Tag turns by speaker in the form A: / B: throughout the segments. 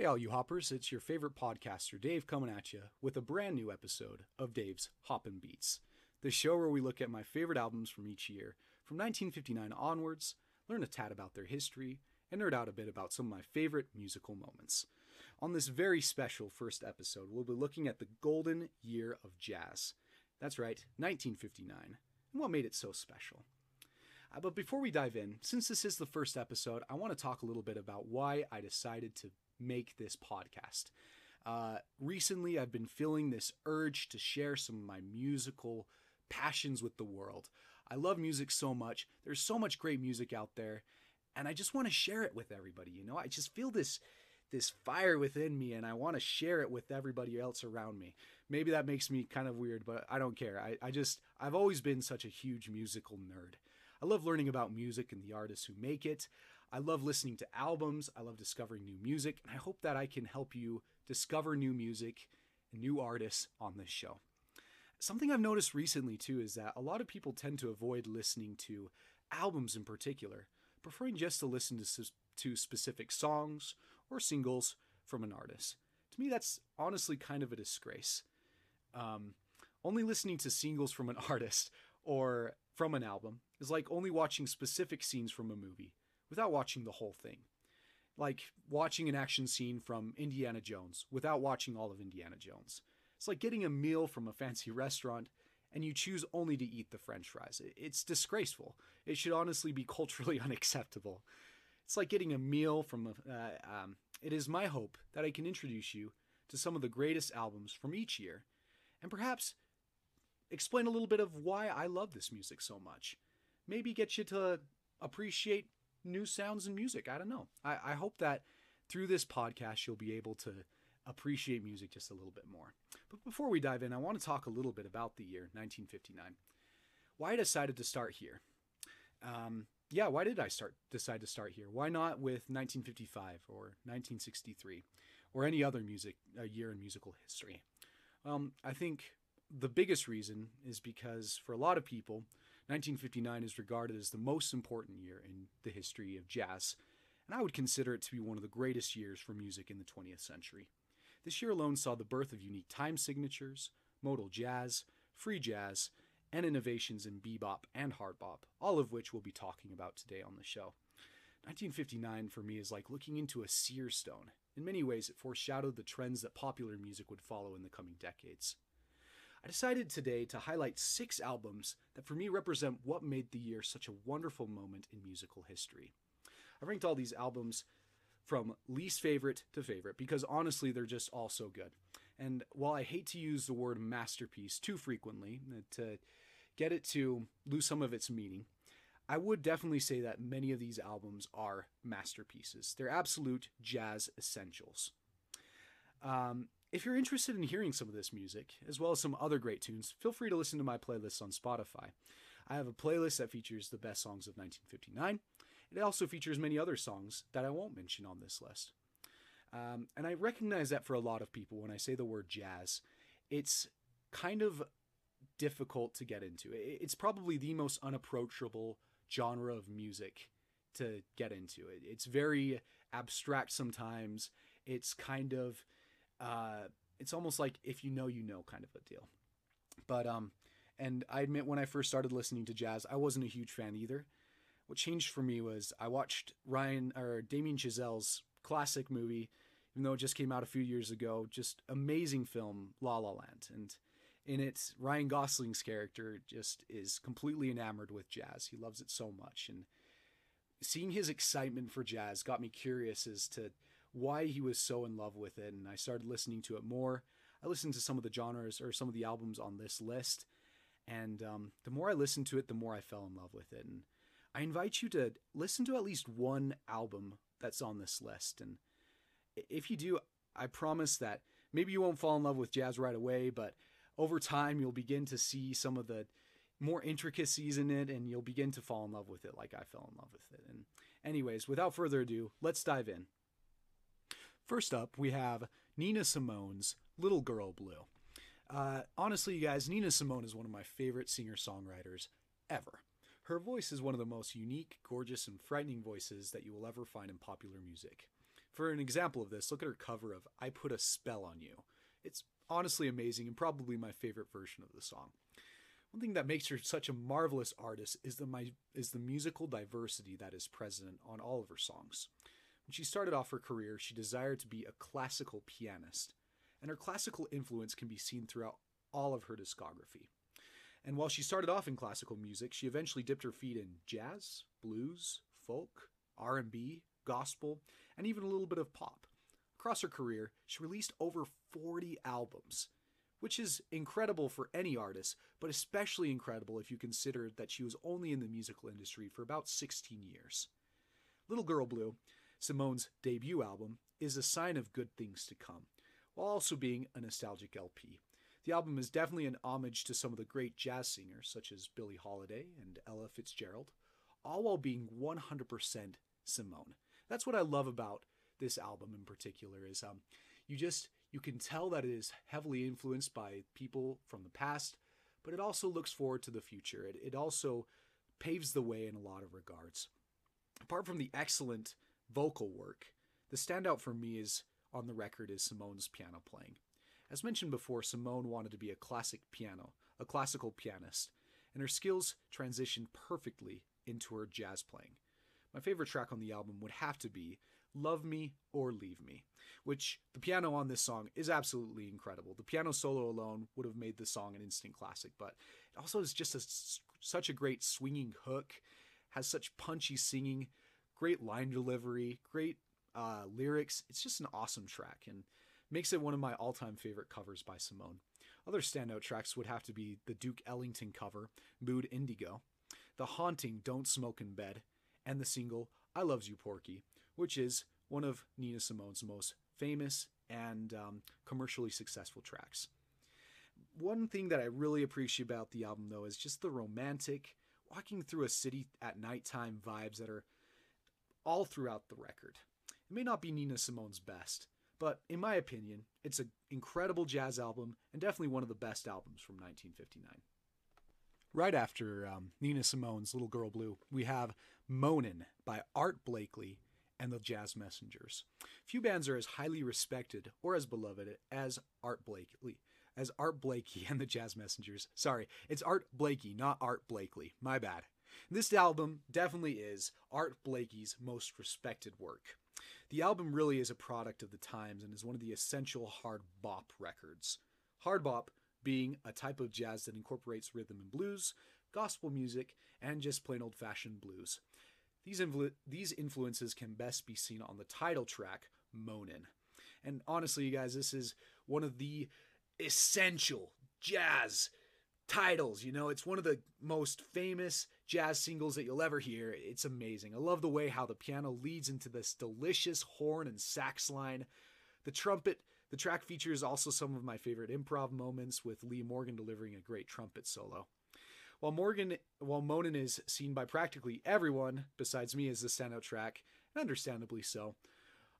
A: Hey, all you hoppers, it's your favorite podcaster, Dave, coming at you with a brand new episode of Dave's Hoppin' Beats, the show where we look at my favorite albums from each year, from 1959 onwards, learn a tad about their history, and nerd out a bit about some of my favorite musical moments. On this very special first episode, we'll be looking at the golden year of jazz. That's right, 1959, and what made it so special. Uh, but before we dive in, since this is the first episode, I want to talk a little bit about why I decided to make this podcast. Uh, recently, I've been feeling this urge to share some of my musical passions with the world. I love music so much. There's so much great music out there, and I just want to share it with everybody. You know, I just feel this this fire within me and I want to share it with everybody else around me. Maybe that makes me kind of weird, but I don't care. I, I just I've always been such a huge musical nerd. I love learning about music and the artists who make it. I love listening to albums. I love discovering new music. And I hope that I can help you discover new music and new artists on this show. Something I've noticed recently too is that a lot of people tend to avoid listening to albums in particular, preferring just to listen to, to specific songs or singles from an artist. To me, that's honestly kind of a disgrace. Um, only listening to singles from an artist or from an album is like only watching specific scenes from a movie without watching the whole thing. Like watching an action scene from Indiana Jones without watching all of Indiana Jones. It's like getting a meal from a fancy restaurant and you choose only to eat the french fries. It's disgraceful. It should honestly be culturally unacceptable. It's like getting a meal from a. Uh, um, it is my hope that I can introduce you to some of the greatest albums from each year and perhaps explain a little bit of why I love this music so much. Maybe get you to appreciate new sounds and music. I don't know. I, I hope that through this podcast, you'll be able to appreciate music just a little bit more. But before we dive in, I want to talk a little bit about the year 1959. Why I decided to start here. Um, yeah, why did I start decide to start here? Why not with 1955 or 1963 or any other music uh, year in musical history? Um, I think the biggest reason is because for a lot of people, 1959 is regarded as the most important year in the history of jazz, and I would consider it to be one of the greatest years for music in the 20th century. This year alone saw the birth of unique time signatures, modal jazz, free jazz, and innovations in bebop and hard bop, all of which we'll be talking about today on the show. 1959 for me is like looking into a seer stone. In many ways, it foreshadowed the trends that popular music would follow in the coming decades. I decided today to highlight six albums that for me represent what made the year such a wonderful moment in musical history. I ranked all these albums from least favorite to favorite because honestly, they're just all so good. And while I hate to use the word masterpiece too frequently to get it to lose some of its meaning, I would definitely say that many of these albums are masterpieces. They're absolute jazz essentials. Um, if you're interested in hearing some of this music, as well as some other great tunes, feel free to listen to my playlists on Spotify. I have a playlist that features the best songs of 1959. It also features many other songs that I won't mention on this list. Um, and I recognize that for a lot of people, when I say the word jazz, it's kind of difficult to get into. It's probably the most unapproachable genre of music to get into. It's very abstract sometimes. It's kind of uh, it's almost like if you know, you know kind of a deal. But um, and I admit when I first started listening to jazz, I wasn't a huge fan either. What changed for me was I watched Ryan or Damien Chazelle's classic movie, even though it just came out a few years ago. Just amazing film, La La Land, and in it, Ryan Gosling's character just is completely enamored with jazz. He loves it so much, and seeing his excitement for jazz got me curious as to why he was so in love with it, and I started listening to it more. I listened to some of the genres or some of the albums on this list, and um, the more I listened to it, the more I fell in love with it. And I invite you to listen to at least one album that's on this list. And if you do, I promise that maybe you won't fall in love with jazz right away, but over time you'll begin to see some of the more intricacies in it and you'll begin to fall in love with it like I fell in love with it. And anyways, without further ado, let's dive in. First up, we have Nina Simone's Little Girl Blue. Uh, honestly, you guys, Nina Simone is one of my favorite singer songwriters ever. Her voice is one of the most unique, gorgeous, and frightening voices that you will ever find in popular music. For an example of this, look at her cover of I Put a Spell on You. It's honestly amazing and probably my favorite version of the song. One thing that makes her such a marvelous artist is the my, is the musical diversity that is present on all of her songs. When she started off her career, she desired to be a classical pianist, and her classical influence can be seen throughout all of her discography. And while she started off in classical music, she eventually dipped her feet in jazz, blues, folk, R&B, gospel, and even a little bit of pop. Across her career, she released over 40 albums, which is incredible for any artist, but especially incredible if you consider that she was only in the musical industry for about 16 years. Little Girl Blue, Simone's debut album, is a sign of good things to come, while also being a nostalgic LP. The album is definitely an homage to some of the great jazz singers, such as Billie Holiday and Ella Fitzgerald, all while being 100% Simone. That's what I love about this album in particular is um, you just you can tell that it is heavily influenced by people from the past, but it also looks forward to the future. It, it also paves the way in a lot of regards. Apart from the excellent vocal work, the standout for me is on the record is Simone's piano playing. As mentioned before, Simone wanted to be a classic piano, a classical pianist, and her skills transitioned perfectly into her jazz playing. My favorite track on the album would have to be Love Me or Leave Me, which the piano on this song is absolutely incredible. The piano solo alone would have made the song an instant classic, but it also is just a, such a great swinging hook, has such punchy singing, great line delivery, great uh, lyrics. It's just an awesome track and makes it one of my all time favorite covers by Simone. Other standout tracks would have to be the Duke Ellington cover, Mood Indigo, the haunting Don't Smoke in Bed, and the single I Loves You Porgy, which is one of Nina Simone's most famous and um, commercially successful tracks. One thing that I really appreciate about the album, though, is just the romantic, walking through a city at nighttime vibes that are all throughout the record. It may not be Nina Simone's best, but in my opinion, it's an incredible jazz album and definitely one of the best albums from 1959. Right after um, Nina Simone's Little Girl Blue, we have Moanin' by Art Blakey and the Jazz Messengers. Few bands are as highly respected or as beloved as Art Blakey. As Art Blakey and the Jazz Messengers. Sorry, it's Art Blakey, not Art Blakely. My bad. This album definitely is Art Blakey's most respected work. The album really is a product of the times and is one of the essential hard bop records. Hard bop being a type of jazz that incorporates rhythm and blues, gospel music, and just plain old fashioned blues. These, influ- these influences can best be seen on the title track, Moanin'. And honestly, you guys, this is one of the essential jazz titles. You know, it's one of the most famous jazz singles that you'll ever hear. It's amazing. I love the way how the piano leads into this delicious horn and sax line. The trumpet, the track features also some of my favorite improv moments with Lee Morgan delivering a great trumpet solo. While Morgan, while Moanin' is seen by practically everyone besides me as the standout track, and understandably so,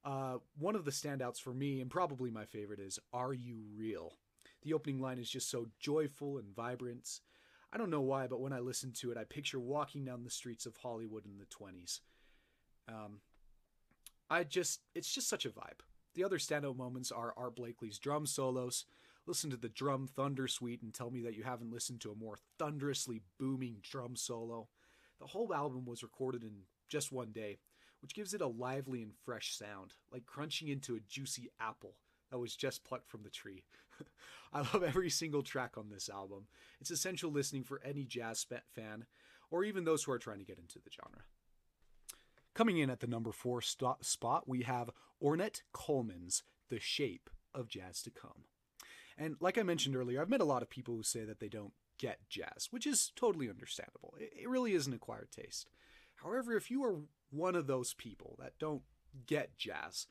A: uh, one of the standouts for me, and probably my favorite, is Are You Real? The opening line is just so joyful and vibrant. I don't know why, but when I listen to it, I picture walking down the streets of Hollywood in the 20s. Um, I just, it's just such a vibe. The other standout moments are Art Blakey's drum solos. Listen to the drum thunder suite and tell me that you haven't listened to a more thunderously booming drum solo. The whole album was recorded in just one day, which gives it a lively and fresh sound, like crunching into a juicy apple that was just plucked from the tree. I love every single track on this album. It's essential listening for any jazz fan, or even those who are trying to get into the genre. Coming in at the number four st- spot, we have Ornette Coleman's The Shape of Jazz to Come. And like I mentioned earlier, I've met a lot of people who say that they don't get jazz, which is totally understandable. It really is an acquired taste. However, if you are one of those people that don't get jazz,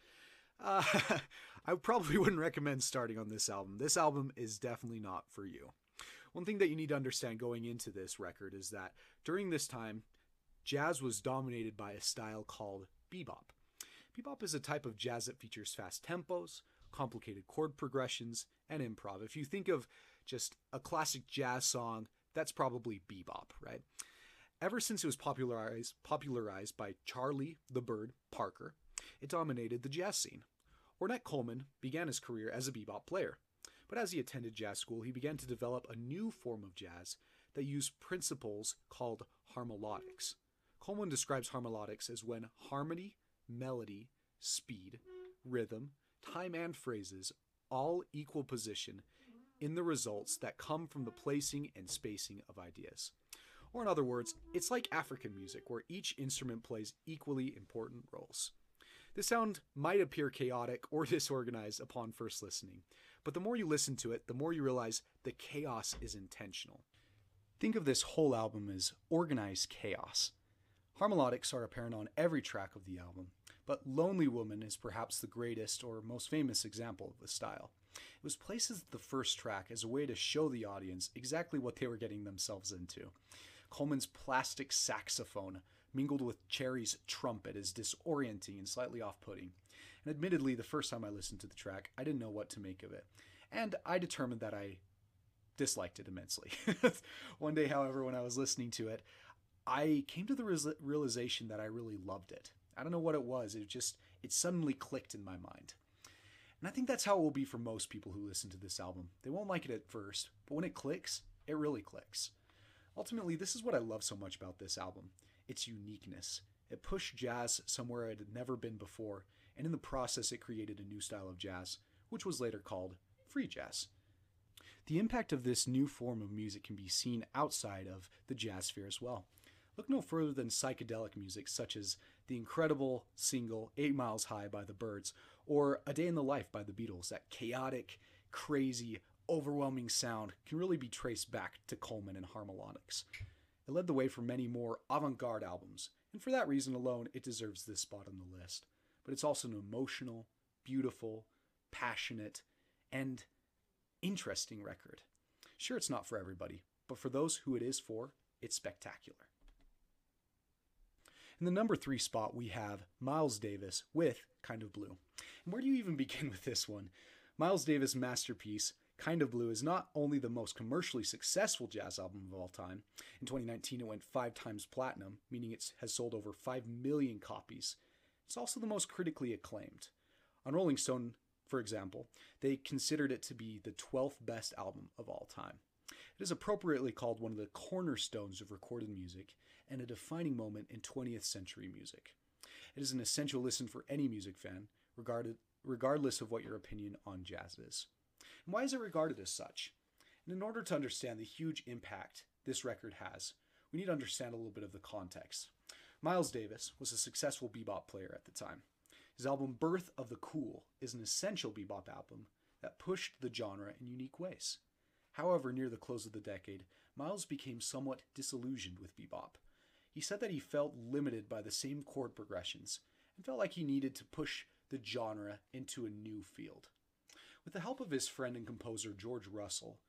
A: uh, I probably wouldn't recommend starting on this album. This album is definitely not for you. One thing that you need to understand going into this record is that during this time, jazz was dominated by a style called bebop. Bebop is a type of jazz that features fast tempos, complicated chord progressions, and improv. If you think of just a classic jazz song, that's probably bebop, right? Ever since it was popularized popularized by Charlie the Bird Parker, it dominated the jazz scene. Ornette Coleman began his career as a bebop player, but as he attended jazz school, he began to develop a new form of jazz that used principles called harmolodics. Coleman describes harmolodics as when harmony, melody, speed, rhythm, time, and phrases all equal position in the results that come from the placing and spacing of ideas. Or, in other words, it's like African music, where each instrument plays equally important roles. This sound might appear chaotic or disorganized upon first listening, but the more you listen to it, the more you realize the chaos is intentional. Think of this whole album as organized chaos. Harmolodics are apparent on every track of the album, but Lonely Woman is perhaps the greatest or most famous example of the style. It was placed as the first track as a way to show the audience exactly what they were getting themselves into. Coleman's plastic saxophone mingled with Cherry's trumpet is disorienting and slightly off putting. And admittedly, the first time I listened to the track, I didn't know what to make of it. And I determined that I disliked it immensely. One day, however, when I was listening to it, I came to the realization that I really loved it. I don't know what it was. It just, it suddenly clicked in my mind. And I think that's how it will be for most people who listen to this album. They won't like it at first, but when it clicks, it really clicks. Ultimately, this is what I love so much about this album its uniqueness. It pushed jazz somewhere it had never been before, and in the process, it created a new style of jazz, which was later called free jazz. The impact of this new form of music can be seen outside of the jazz sphere as well. Look no further than psychedelic music, such as the incredible single Eight Miles High by the Byrds, or A Day in the Life by the Beatles. That chaotic, crazy, overwhelming sound can really be traced back to Coleman and Harmolodics. It led the way for many more avant garde albums, and for that reason alone, it deserves this spot on the list. But it's also an emotional, beautiful, passionate, and interesting record. Sure, it's not for everybody, but for those who it is for, it's spectacular. In the number three spot, we have Miles Davis with Kind of Blue. And where do you even begin with this one? Miles Davis' masterpiece, Kind of Blue is not only the most commercially successful jazz album of all time. In 2019, it went five times platinum, meaning it has sold over 5 million copies. It's also the most critically acclaimed. On Rolling Stone, for example, they considered it to be the 12th best album of all time. It is appropriately called one of the cornerstones of recorded music and a defining moment in 20th century music. It is an essential listen for any music fan, regarded, regardless of what your opinion on jazz is. And why is it regarded as such? And in order to understand the huge impact this record has, we need to understand a little bit of the context. Miles Davis was a successful bebop player at the time. His album Birth of the Cool is an essential bebop album that pushed the genre in unique ways. However, near the close of the decade, Miles became somewhat disillusioned with bebop. He said that he felt limited by the same chord progressions and felt like he needed to push the genre into a new field. With the help of his friend and composer George Russell,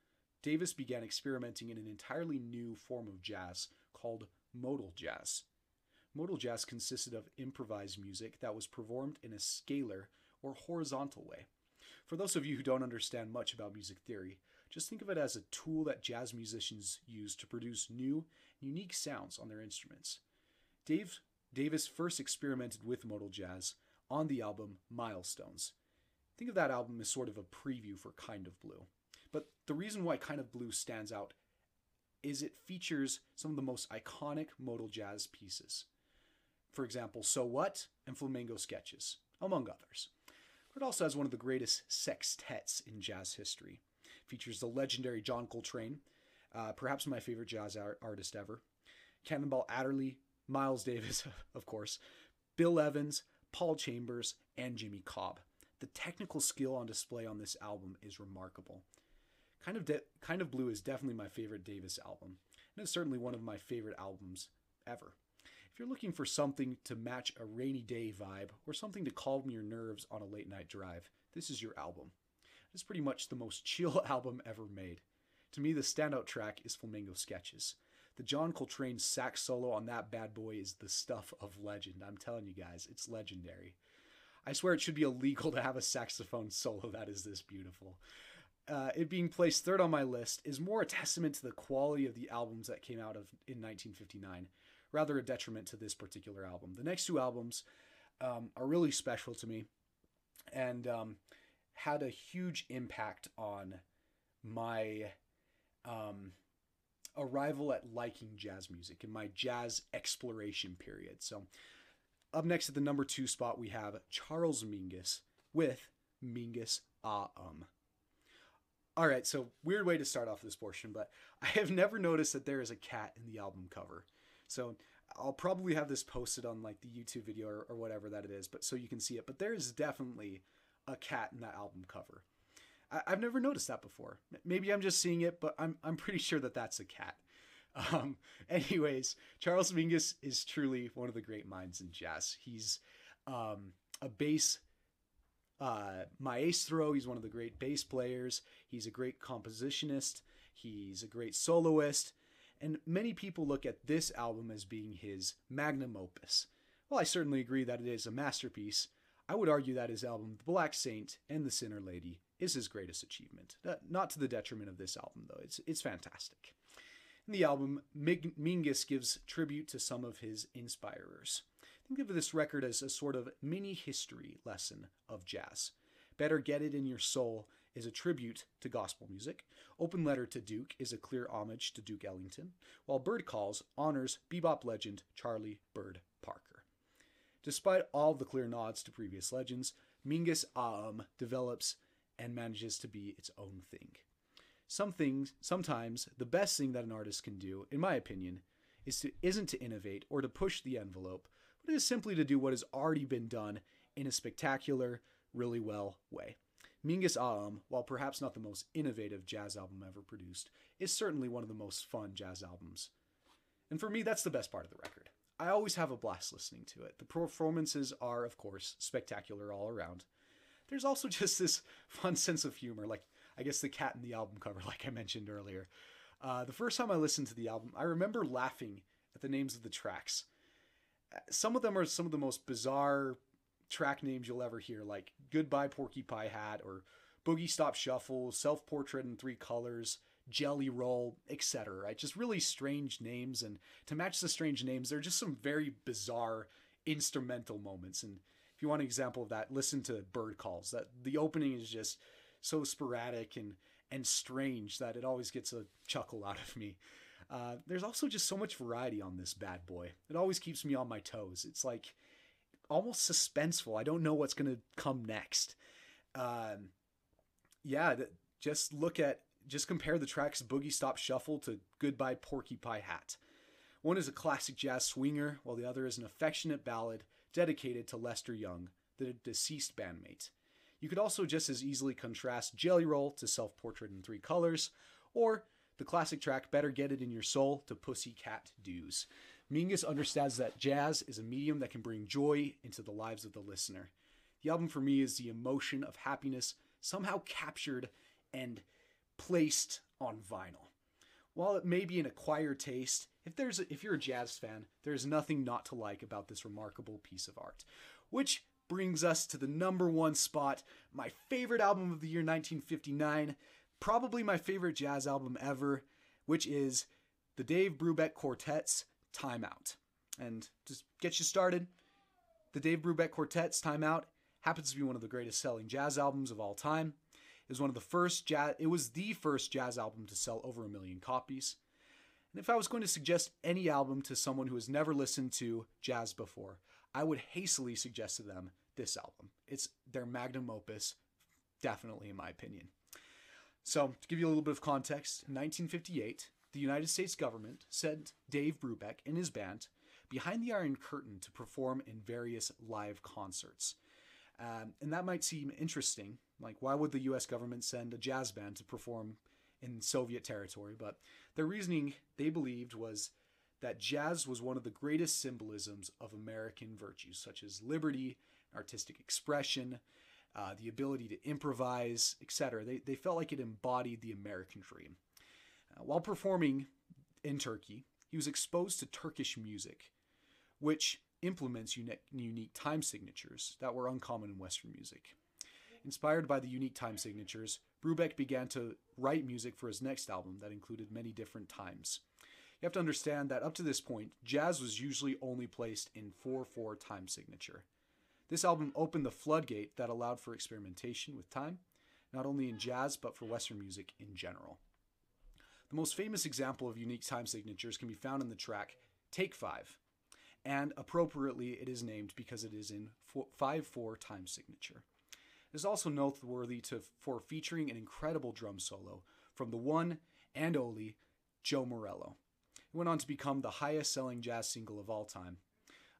A: Davis began experimenting in an entirely new form of jazz called modal jazz. Modal jazz consisted of improvised music that was performed in a scalar or horizontal way. For those of you who don't understand much about music theory, just think of it as a tool that jazz musicians use to produce new, unique sounds on their instruments. Dave Davis first experimented with modal jazz on the album Milestones, Think of that album as sort of a preview for Kind of Blue. But the reason why Kind of Blue stands out is it features some of the most iconic modal jazz pieces. For example, So What and Flamenco Sketches, among others. It also has one of the greatest sextets in jazz history. It features the legendary John Coltrane, uh, perhaps my favorite jazz art- artist ever, Cannonball Adderley, Miles Davis, of course, Bill Evans, Paul Chambers, and Jimmy Cobb. The technical skill on display on this album is remarkable. Kind of, De- kind of Blue is definitely my favorite Davis album, and it's certainly one of my favorite albums ever. If you're looking for something to match a rainy day vibe or something to calm your nerves on a late night drive, this is your album. It's pretty much the most chill album ever made. To me, the standout track is Flamenco Sketches. The John Coltrane sax solo on that bad boy is the stuff of legend. I'm telling you guys, it's legendary. I swear it should be illegal to have a saxophone solo that is this beautiful. Uh, it being placed third on my list is more a testament to the quality of the albums that came out of in 1959, rather a detriment to this particular album. The next two albums um, are really special to me and um, had a huge impact on my um, arrival at liking jazz music and my jazz exploration period. So, up next at the number two spot, we have Charles Mingus with Mingus Ah Um. All right, so weird way to start off this portion, but I have never noticed that there is a cat in the album cover. So I'll probably have this posted on like the YouTube video or, or whatever that it is, but so you can see it. But there is definitely a cat in that album cover. I, have never noticed that before. Maybe I'm just seeing it, but I'm I'm pretty sure that that's a cat. Um, anyways, Charles Mingus is truly one of the great minds in jazz. He's um, a bass uh, maestro. He's one of the great bass players. He's a great compositionist. He's a great soloist. And many people look at this album as being his magnum opus. Well, I certainly agree that it is a masterpiece. I would argue that his album, The Black Saint and The Sinner Lady, is his greatest achievement. Not to the detriment of this album, though. It's, it's fantastic. In the album, Mingus gives tribute to some of his inspirers. Think of this record as a sort of mini history lesson of jazz. Better Get It in Your Soul is a tribute to gospel music. Open Letter to Duke is a clear homage to Duke Ellington, while Bird Calls honors bebop legend Charlie Bird Parker. Despite all the clear nods to previous legends, Mingus Aum develops and manages to be its own thing. Some things, sometimes the best thing that an artist can do, in my opinion, is to isn't to innovate or to push the envelope, but it is simply to do what has already been done in a spectacular, really well way. Mingus Aum, while perhaps not the most innovative jazz album ever produced, is certainly one of the most fun jazz albums. And for me, that's the best part of the record. I always have a blast listening to it. The performances are, of course, spectacular all around. There's also just this fun sense of humor, like I guess the cat in the album cover, like I mentioned earlier. Uh, the first time I listened to the album, I remember laughing at the names of the tracks some of them are some of the most bizarre track names you'll ever hear, like Goodbye Porky Pie Hat or Boogie Stop Shuffle, Self Portrait in Three Colors, Jelly Roll, etc. Right? Just really strange names, and to match the strange names, there are just some very bizarre instrumental moments. And if you want an example of that, listen to Bird Calls. That the opening is just so sporadic and and strange that it always gets a chuckle out of me. Uh, there's also just so much variety on this bad boy. It always keeps me on my toes. It's like almost suspenseful. I don't know what's going to come next. Um, yeah, just look at, just compare the tracks Boogie Stop Shuffle to Goodbye Porky Pie Hat. One is a classic jazz swinger, while the other is an affectionate ballad dedicated to Lester Young, the deceased bandmate. You could also just as easily contrast Jelly Roll to Self Portrait in Three Colors, or the classic track Better Get It in Your Soul to Pussycat Dues. Mingus understands that jazz is a medium that can bring joy into the lives of the listener. The album for me is the emotion of happiness somehow captured and placed on vinyl. While it may be an acquired taste, if there's a, if you're a jazz fan, there's nothing not to like about this remarkable piece of art. Which brings us to the number 1 spot, my favorite album of the year 1959, probably my favorite jazz album ever, which is the Dave Brubeck Quartet's Time Out. And just get you started, the Dave Brubeck Quartet's Time Out happens to be one of the greatest selling jazz albums of all time. It was one of the first jazz it was the first jazz album to sell over a million copies. And if I was going to suggest any album to someone who has never listened to jazz before, I would hastily suggest to them this album. It's their magnum opus, definitely in my opinion. So, to give you a little bit of context, in 1958, the United States government sent Dave Brubeck and his band behind the Iron Curtain to perform in various live concerts. Um, and that might seem interesting. Like, why would the US government send a jazz band to perform in Soviet territory? But their reasoning, they believed, was that jazz was one of the greatest symbolisms of American virtues, such as liberty, artistic expression, uh, the ability to improvise, etc. They, they felt like it embodied the American dream. Uh, while performing in Turkey, he was exposed to Turkish music, which implements unique, unique time signatures that were uncommon in Western music. Inspired by the unique time signatures, Brubeck began to write music for his next album that included many different times. You have to understand that up to this point, jazz was usually only placed in 4 4 time signature. This album opened the floodgate that allowed for experimentation with time, not only in jazz, but for Western music in general. The most famous example of unique time signatures can be found in the track Take Five, and appropriately it is named because it is in 5 4 time signature. It is also noteworthy to, for featuring an incredible drum solo from the one and only Joe Morello. It went on to become the highest selling jazz single of all time.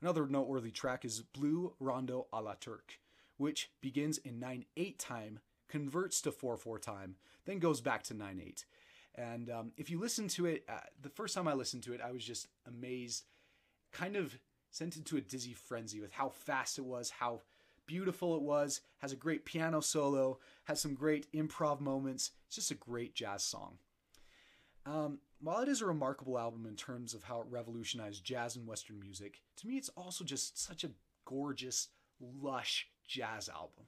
A: Another noteworthy track is Blue Rondo a la Turk, which begins in 9 8 time, converts to 4 4 time, then goes back to 9 8. And um, if you listen to it, uh, the first time I listened to it, I was just amazed, kind of sent into a dizzy frenzy with how fast it was, how beautiful it was, has a great piano solo, has some great improv moments. It's just a great jazz song. Um, while it is a remarkable album in terms of how it revolutionized jazz and Western music, to me it's also just such a gorgeous, lush jazz album.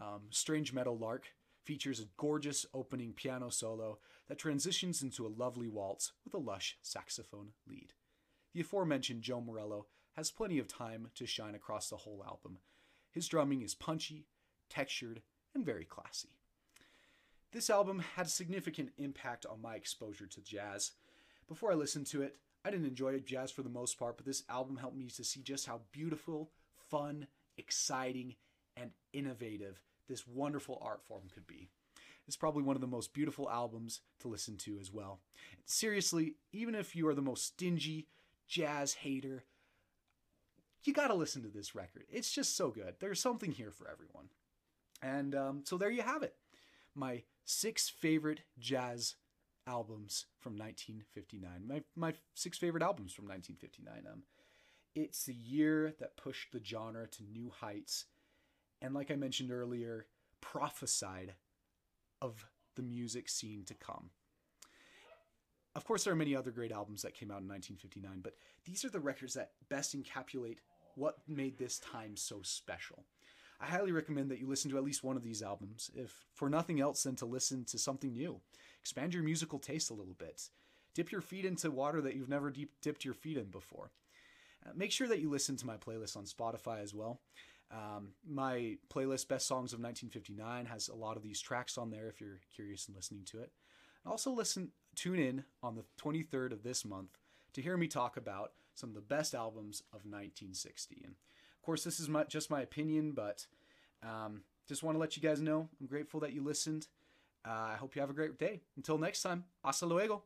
A: Um, Strange Meadow Lark features a gorgeous opening piano solo that transitions into a lovely waltz with a lush saxophone lead. The aforementioned Joe Morello has plenty of time to shine across the whole album. His drumming is punchy, textured, and very classy. This album had a significant impact on my exposure to jazz. Before I listened to it, I didn't enjoy jazz for the most part, but this album helped me to see just how beautiful, fun, exciting, and innovative this wonderful art form could be. It's probably one of the most beautiful albums to listen to as well. Seriously, even if you are the most stingy jazz hater, you got to listen to this record. It's just so good. There's something here for everyone. And um, so there you have it. My six favorite jazz albums from 1959. My, my six favorite albums from 1959. Um, it's the year that pushed the genre to new heights. And like I mentioned earlier, prophesied of the music scene to come. Of course, there are many other great albums that came out in 1959, but these are the records that best encapsulate what made this time so special. I highly recommend that you listen to at least one of these albums, if for nothing else than to listen to something new. Expand your musical taste a little bit. Dip your feet into water that you've never deep dipped your feet in before. Uh, make sure that you listen to my playlist on Spotify as well. Um, my playlist, Best Songs of 1959, has a lot of these tracks on there if you're curious in listening to it. Also, listen, tune in on the 23rd of this month to hear me talk about some of the best albums of 1960. And of course, this is my, just my opinion, but um, just want to let you guys know I'm grateful that you listened. Uh, I hope you have a great day. Until next time, hasta luego.